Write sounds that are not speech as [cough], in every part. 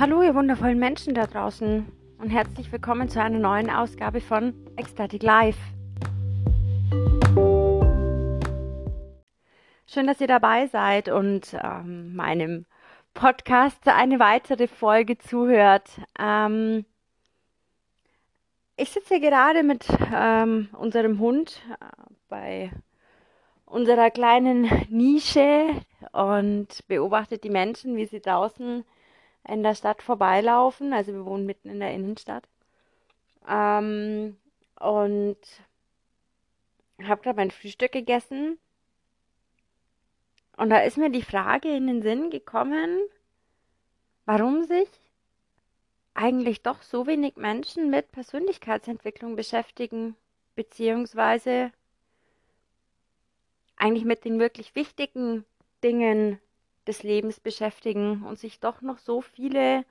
Hallo, ihr wundervollen Menschen da draußen und herzlich willkommen zu einer neuen Ausgabe von Ecstatic Life. Schön, dass ihr dabei seid und ähm, meinem Podcast eine weitere Folge zuhört. Ähm, ich sitze gerade mit ähm, unserem Hund äh, bei unserer kleinen Nische und beobachte die Menschen, wie sie draußen in der Stadt vorbeilaufen. Also wir wohnen mitten in der Innenstadt. Ähm, und habe gerade mein Frühstück gegessen und da ist mir die Frage in den Sinn gekommen, warum sich eigentlich doch so wenig Menschen mit Persönlichkeitsentwicklung beschäftigen, beziehungsweise eigentlich mit den wirklich wichtigen Dingen des Lebens beschäftigen und sich doch noch so viele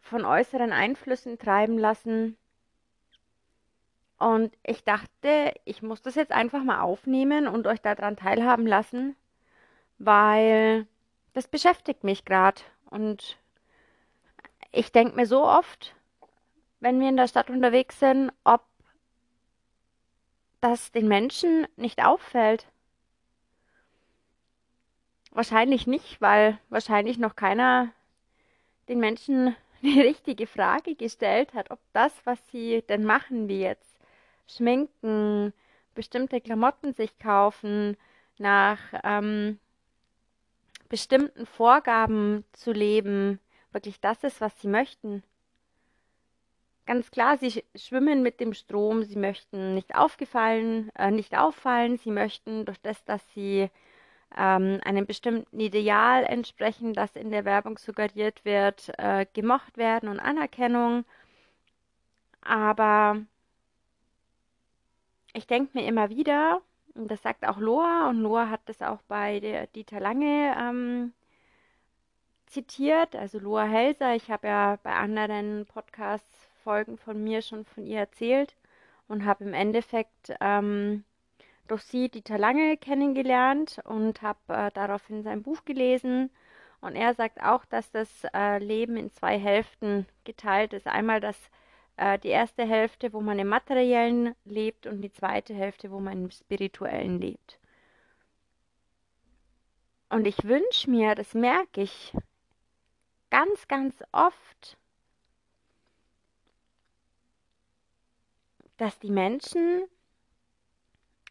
von äußeren Einflüssen treiben lassen. Und ich dachte, ich muss das jetzt einfach mal aufnehmen und euch daran teilhaben lassen, weil das beschäftigt mich gerade. Und ich denke mir so oft, wenn wir in der Stadt unterwegs sind, ob das den Menschen nicht auffällt. Wahrscheinlich nicht, weil wahrscheinlich noch keiner den Menschen [laughs] die richtige Frage gestellt hat, ob das, was sie denn machen, wie jetzt schminken, bestimmte Klamotten sich kaufen, nach ähm, bestimmten Vorgaben zu leben, wirklich das ist, was sie möchten. Ganz klar, sie schwimmen mit dem Strom, sie möchten nicht aufgefallen, äh, nicht auffallen, sie möchten durch das, dass sie ähm, einem bestimmten Ideal entsprechen, das in der Werbung suggeriert wird, äh, gemocht werden und Anerkennung. Aber ich denke mir immer wieder, und das sagt auch Loa, und Loa hat das auch bei der Dieter Lange ähm, zitiert, also Loa Helser. Ich habe ja bei anderen Podcast-Folgen von mir schon von ihr erzählt und habe im Endeffekt ähm, durch sie Dieter Lange kennengelernt und habe äh, daraufhin sein Buch gelesen. Und er sagt auch, dass das äh, Leben in zwei Hälften geteilt ist. Einmal das äh, die erste Hälfte, wo man im materiellen lebt und die zweite Hälfte, wo man im spirituellen lebt. Und ich wünsche mir, das merke ich ganz, ganz oft, dass die Menschen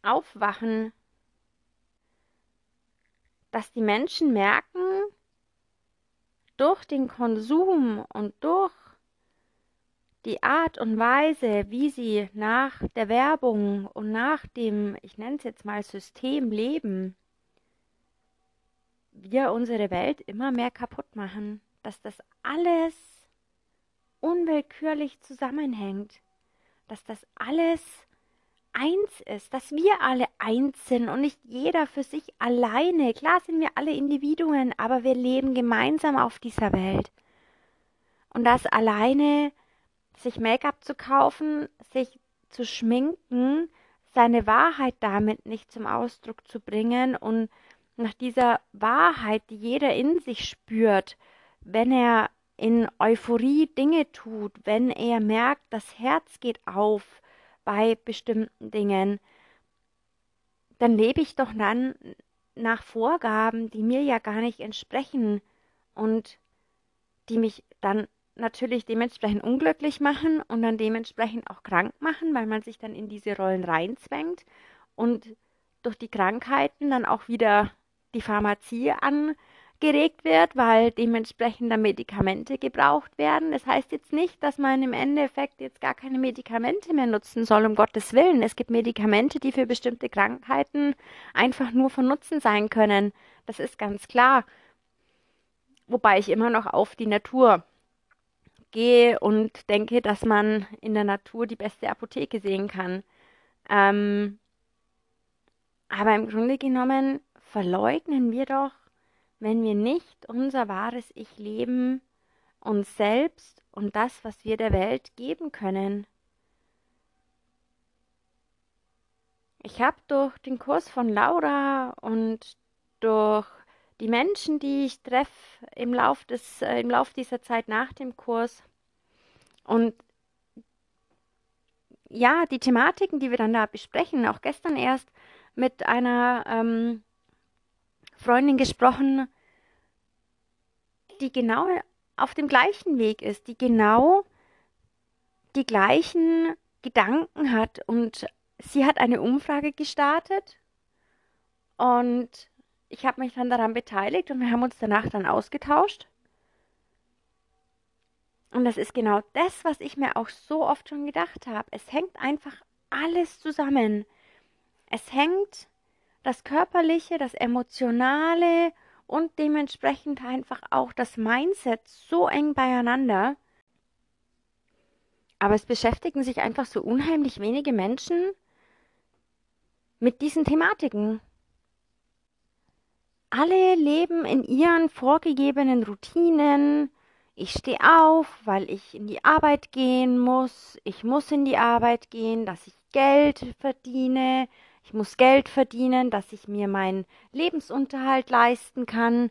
aufwachen, dass die Menschen merken, durch den Konsum und durch die Art und Weise, wie sie nach der Werbung und nach dem, ich nenne es jetzt mal System leben, wir unsere Welt immer mehr kaputt machen, dass das alles unwillkürlich zusammenhängt, dass das alles eins ist, dass wir alle eins sind und nicht jeder für sich alleine. Klar sind wir alle Individuen, aber wir leben gemeinsam auf dieser Welt. Und das alleine sich Make-up zu kaufen, sich zu schminken, seine Wahrheit damit nicht zum Ausdruck zu bringen und nach dieser Wahrheit, die jeder in sich spürt, wenn er in Euphorie Dinge tut, wenn er merkt, das Herz geht auf bei bestimmten Dingen, dann lebe ich doch dann nach Vorgaben, die mir ja gar nicht entsprechen und die mich dann natürlich dementsprechend unglücklich machen und dann dementsprechend auch krank machen, weil man sich dann in diese Rollen reinzwängt und durch die Krankheiten dann auch wieder die Pharmazie angeregt wird, weil dementsprechend dann Medikamente gebraucht werden. Das heißt jetzt nicht, dass man im Endeffekt jetzt gar keine Medikamente mehr nutzen soll, um Gottes Willen. Es gibt Medikamente, die für bestimmte Krankheiten einfach nur von Nutzen sein können. Das ist ganz klar. Wobei ich immer noch auf die Natur gehe und denke, dass man in der Natur die beste Apotheke sehen kann. Ähm, aber im Grunde genommen verleugnen wir doch, wenn wir nicht unser wahres Ich leben, uns selbst und das, was wir der Welt geben können. Ich habe durch den Kurs von Laura und durch die Menschen, die ich treffe im Lauf äh, im Lauf dieser Zeit nach dem Kurs und ja, die Thematiken, die wir dann da besprechen, auch gestern erst mit einer ähm, Freundin gesprochen, die genau auf dem gleichen Weg ist, die genau die gleichen Gedanken hat. Und sie hat eine Umfrage gestartet und ich habe mich dann daran beteiligt und wir haben uns danach dann ausgetauscht. Und das ist genau das, was ich mir auch so oft schon gedacht habe. Es hängt einfach alles zusammen. Es hängt das Körperliche, das Emotionale und dementsprechend einfach auch das Mindset so eng beieinander. Aber es beschäftigen sich einfach so unheimlich wenige Menschen mit diesen Thematiken. Alle leben in ihren vorgegebenen Routinen, ich stehe auf, weil ich in die Arbeit gehen muss. Ich muss in die Arbeit gehen, dass ich Geld verdiene. Muss Geld verdienen, dass ich mir meinen Lebensunterhalt leisten kann.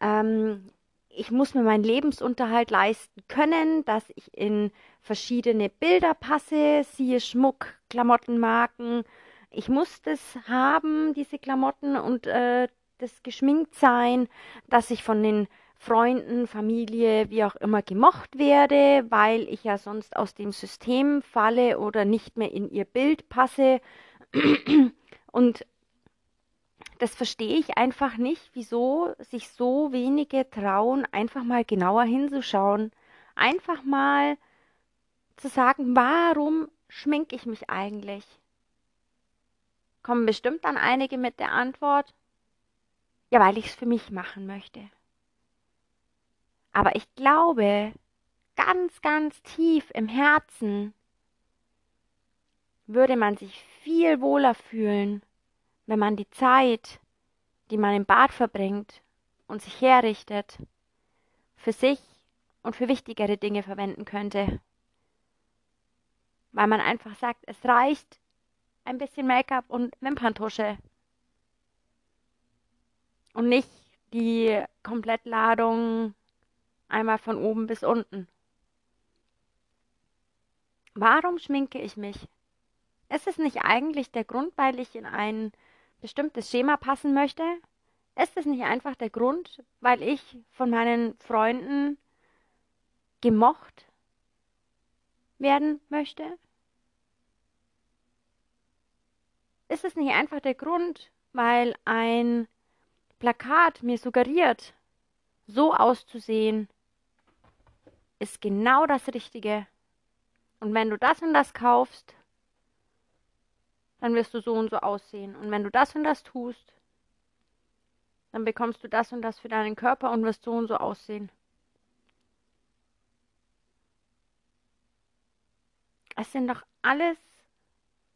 Ähm, ich muss mir meinen Lebensunterhalt leisten können, dass ich in verschiedene Bilder passe, siehe Schmuck, Klamottenmarken. Ich muss das haben, diese Klamotten und äh, das geschminkt sein, dass ich von den Freunden, Familie, wie auch immer gemocht werde, weil ich ja sonst aus dem System falle oder nicht mehr in ihr Bild passe. [clears throat] Und das verstehe ich einfach nicht, wieso sich so wenige trauen, einfach mal genauer hinzuschauen. Einfach mal zu sagen, warum schminke ich mich eigentlich? Kommen bestimmt dann einige mit der Antwort, ja, weil ich es für mich machen möchte. Aber ich glaube, ganz, ganz tief im Herzen würde man sich viel wohler fühlen, wenn man die Zeit, die man im Bad verbringt und sich herrichtet, für sich und für wichtigere Dinge verwenden könnte. Weil man einfach sagt, es reicht ein bisschen Make-up und Wimperntusche. Und nicht die Komplettladung Einmal von oben bis unten. Warum schminke ich mich? Ist es nicht eigentlich der Grund, weil ich in ein bestimmtes Schema passen möchte? Ist es nicht einfach der Grund, weil ich von meinen Freunden gemocht werden möchte? Ist es nicht einfach der Grund, weil ein Plakat mir suggeriert, so auszusehen, ist genau das Richtige. Und wenn du das und das kaufst, dann wirst du so und so aussehen. Und wenn du das und das tust, dann bekommst du das und das für deinen Körper und wirst so und so aussehen. Es sind doch alles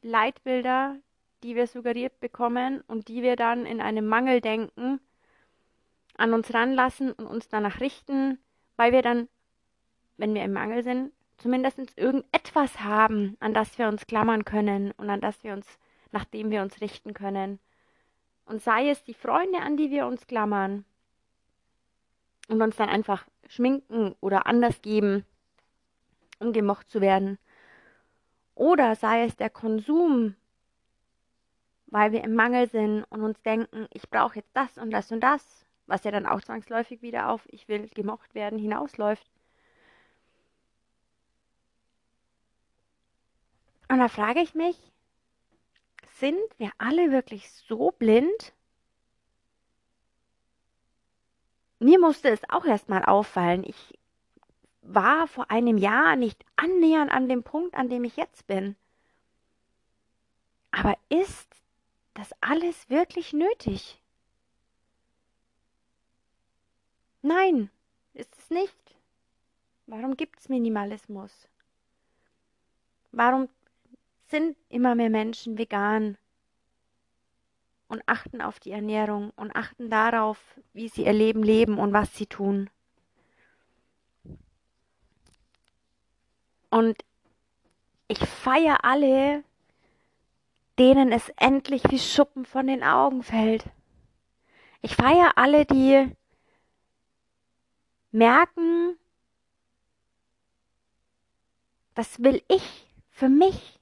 Leitbilder, die wir suggeriert bekommen und die wir dann in einem Mangeldenken an uns ranlassen und uns danach richten, weil wir dann wenn wir im Mangel sind, zumindest irgendetwas haben, an das wir uns klammern können und an das wir uns, nach dem wir uns richten können. Und sei es die Freunde, an die wir uns klammern und uns dann einfach schminken oder anders geben, um gemocht zu werden. Oder sei es der Konsum, weil wir im Mangel sind und uns denken, ich brauche jetzt das und das und das, was ja dann auch zwangsläufig wieder auf ich will gemocht werden hinausläuft. Und da frage ich mich, sind wir alle wirklich so blind? Mir musste es auch erstmal auffallen. Ich war vor einem Jahr nicht annähernd an dem Punkt, an dem ich jetzt bin. Aber ist das alles wirklich nötig? Nein, ist es nicht. Warum gibt es Minimalismus? Warum sind immer mehr Menschen vegan und achten auf die Ernährung und achten darauf, wie sie ihr Leben leben und was sie tun. Und ich feiere alle, denen es endlich wie Schuppen von den Augen fällt. Ich feiere alle, die merken, das will ich für mich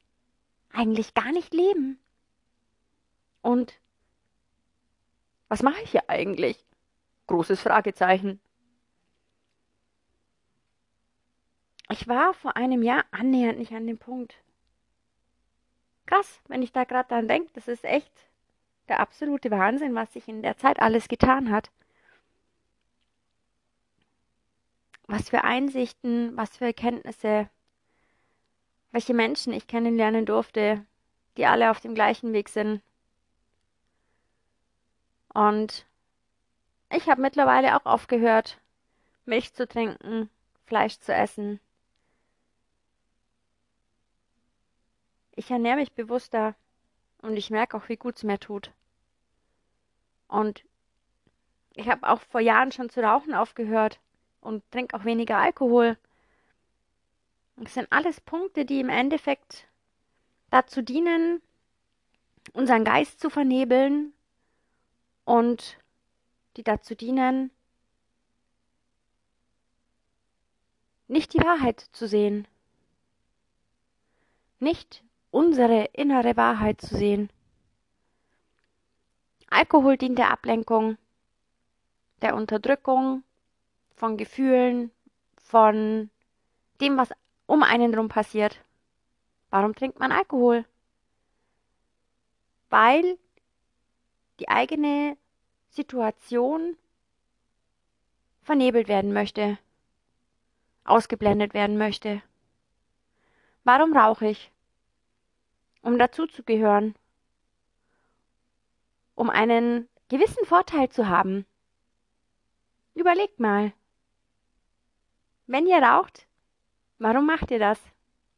eigentlich gar nicht leben. Und was mache ich hier eigentlich? Großes Fragezeichen. Ich war vor einem Jahr annähernd nicht an dem Punkt. Krass, wenn ich da gerade dran denke, das ist echt der absolute Wahnsinn, was sich in der Zeit alles getan hat. Was für Einsichten, was für Erkenntnisse, welche Menschen ich kennenlernen durfte, die alle auf dem gleichen Weg sind. Und ich habe mittlerweile auch aufgehört, Milch zu trinken, Fleisch zu essen. Ich ernähre mich bewusster und ich merke auch, wie gut es mir tut. Und ich habe auch vor Jahren schon zu rauchen aufgehört und trinke auch weniger Alkohol. Das sind alles Punkte, die im Endeffekt dazu dienen, unseren Geist zu vernebeln und die dazu dienen, nicht die Wahrheit zu sehen, nicht unsere innere Wahrheit zu sehen. Alkohol dient der Ablenkung, der Unterdrückung von Gefühlen, von dem, was um einen drum passiert. Warum trinkt man Alkohol? Weil die eigene Situation vernebelt werden möchte, ausgeblendet werden möchte. Warum rauche ich? Um dazuzugehören, um einen gewissen Vorteil zu haben. Überlegt mal. Wenn ihr raucht, warum macht ihr das?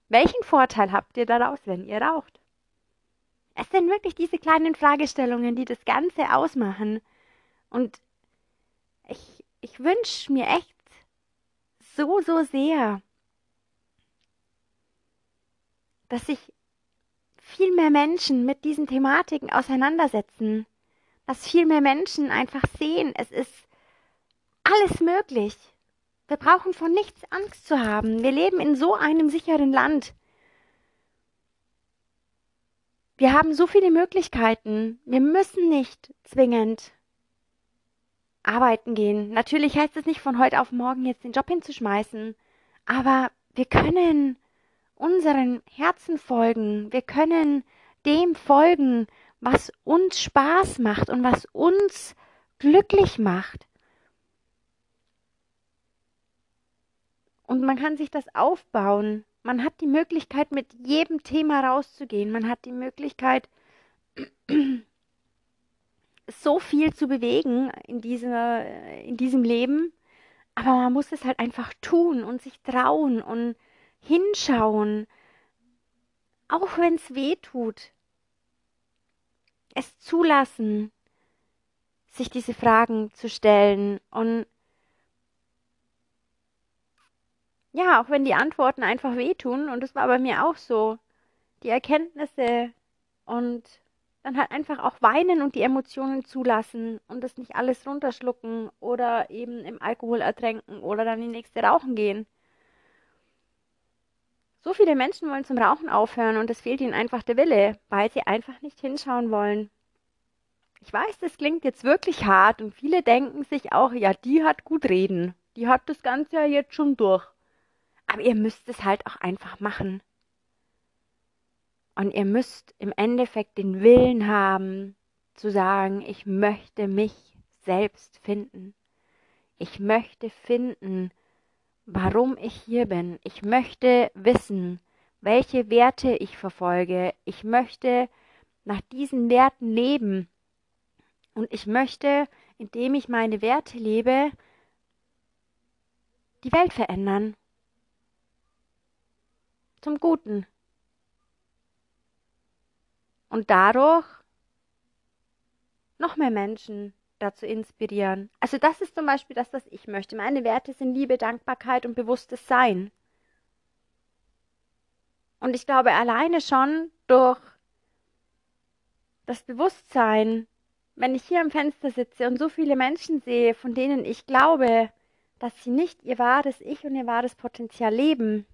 Welchen Vorteil habt ihr daraus, wenn ihr raucht? Es sind wirklich diese kleinen Fragestellungen, die das Ganze ausmachen. Und ich, ich wünsche mir echt so, so sehr, dass sich viel mehr Menschen mit diesen Thematiken auseinandersetzen, dass viel mehr Menschen einfach sehen, es ist alles möglich. Wir brauchen von nichts Angst zu haben. Wir leben in so einem sicheren Land. Wir haben so viele Möglichkeiten. Wir müssen nicht zwingend arbeiten gehen. Natürlich heißt es nicht von heute auf morgen jetzt den Job hinzuschmeißen, aber wir können unseren Herzen folgen. Wir können dem folgen, was uns Spaß macht und was uns glücklich macht. Und man kann sich das aufbauen. Man hat die Möglichkeit, mit jedem Thema rauszugehen. Man hat die Möglichkeit, [clears throat] so viel zu bewegen in, dieser, in diesem Leben. Aber man muss es halt einfach tun und sich trauen und hinschauen, auch wenn es weh tut, es zulassen, sich diese Fragen zu stellen und ja, auch wenn die Antworten einfach wehtun, und das war bei mir auch so, die Erkenntnisse und dann halt einfach auch weinen und die Emotionen zulassen und das nicht alles runterschlucken oder eben im Alkohol ertränken oder dann die nächste Rauchen gehen. So viele Menschen wollen zum Rauchen aufhören und es fehlt ihnen einfach der Wille, weil sie einfach nicht hinschauen wollen. Ich weiß, das klingt jetzt wirklich hart und viele denken sich auch, ja, die hat gut reden. Die hat das Ganze ja jetzt schon durch. Aber ihr müsst es halt auch einfach machen. Und ihr müsst im Endeffekt den Willen haben, zu sagen, ich möchte mich selbst finden. Ich möchte finden, warum ich hier bin. Ich möchte wissen, welche Werte ich verfolge. Ich möchte nach diesen Werten leben. Und ich möchte, indem ich meine Werte lebe, die Welt verändern. Zum Guten. Und dadurch noch mehr Menschen dazu inspirieren. Also das ist zum Beispiel das, was ich möchte. Meine Werte sind Liebe, Dankbarkeit und bewusstes Sein. Und ich glaube, alleine schon durch das Bewusstsein, wenn ich hier am Fenster sitze und so viele Menschen sehe, von denen ich glaube, dass sie nicht ihr wahres Ich und ihr wahres Potenzial leben,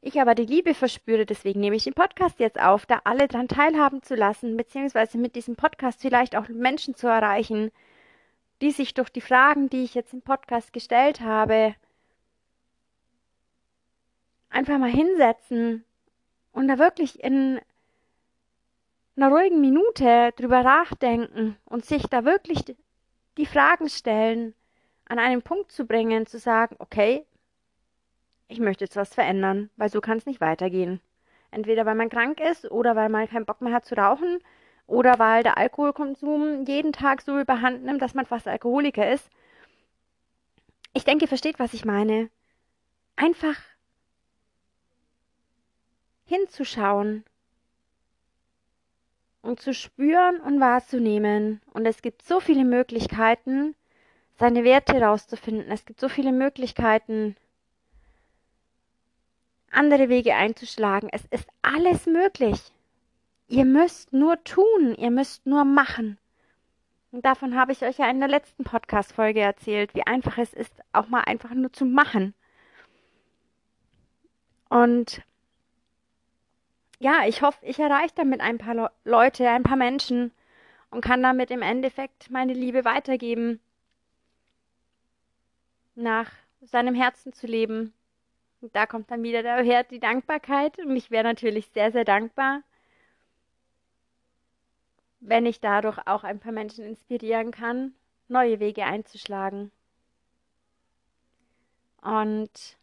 ich aber die Liebe verspüre, deswegen nehme ich den Podcast jetzt auf, da alle daran teilhaben zu lassen, beziehungsweise mit diesem Podcast vielleicht auch Menschen zu erreichen, die sich durch die Fragen, die ich jetzt im Podcast gestellt habe, einfach mal hinsetzen und da wirklich in einer ruhigen Minute drüber nachdenken und sich da wirklich die Fragen stellen, an einen Punkt zu bringen, zu sagen, okay, ich möchte jetzt was verändern, weil so kann es nicht weitergehen. Entweder weil man krank ist oder weil man keinen Bock mehr hat zu rauchen oder weil der Alkoholkonsum jeden Tag so überhand nimmt, dass man fast Alkoholiker ist. Ich denke, ihr versteht, was ich meine. Einfach hinzuschauen und zu spüren und wahrzunehmen. Und es gibt so viele Möglichkeiten, seine Werte herauszufinden. Es gibt so viele Möglichkeiten, andere Wege einzuschlagen. Es ist alles möglich. Ihr müsst nur tun, ihr müsst nur machen. Und davon habe ich euch ja in der letzten Podcast-Folge erzählt, wie einfach es ist, auch mal einfach nur zu machen. Und ja, ich hoffe, ich erreiche damit ein paar Le Leute, ein paar Menschen und kann damit im Endeffekt meine Liebe weitergeben, nach seinem Herzen zu leben. Und da kommt dann wieder der Herd die Dankbarkeit und ich wäre natürlich sehr, sehr dankbar, wenn ich dadurch auch ein paar Menschen inspirieren kann, neue Wege einzuschlagen. Und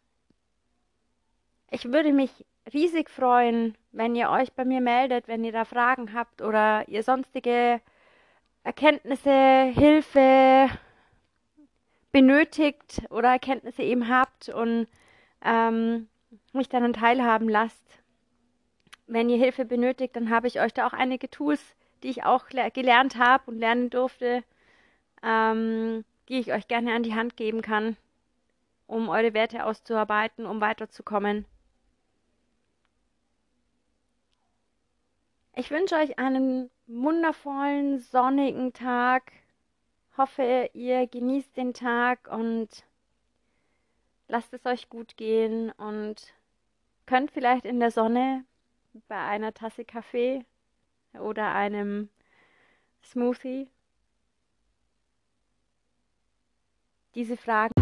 ich würde mich riesig freuen, wenn ihr euch bei mir meldet, wenn ihr da Fragen habt oder ihr sonstige Erkenntnisse, Hilfe benötigt oder Erkenntnisse eben habt und ähm, mich daran teilhaben lasst. Wenn ihr Hilfe benötigt, dann habe ich euch da auch einige Tools, die ich auch gelernt habe und lernen durfte, ähm, die ich euch gerne an die Hand geben kann, um eure Werte auszuarbeiten, um weiterzukommen. Ich wünsche euch einen wundervollen, sonnigen Tag. Hoffe, ihr genießt den Tag und lasst es euch gut gehen und könnt vielleicht in der Sonne bei einer Tasse Kaffee oder einem Smoothie diese Fragen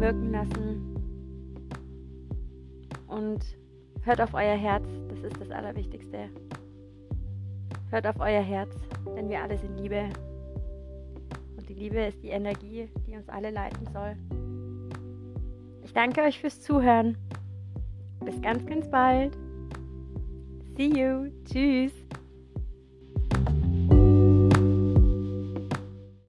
wirken lassen und hört auf euer Herz, das ist das Allerwichtigste. Hört auf euer Herz, denn wir alle sind Liebe. Liebe ist die Energie, die uns alle leiten soll. Ich danke euch fürs Zuhören. Bis ganz, ganz bald. See you. Tschüss.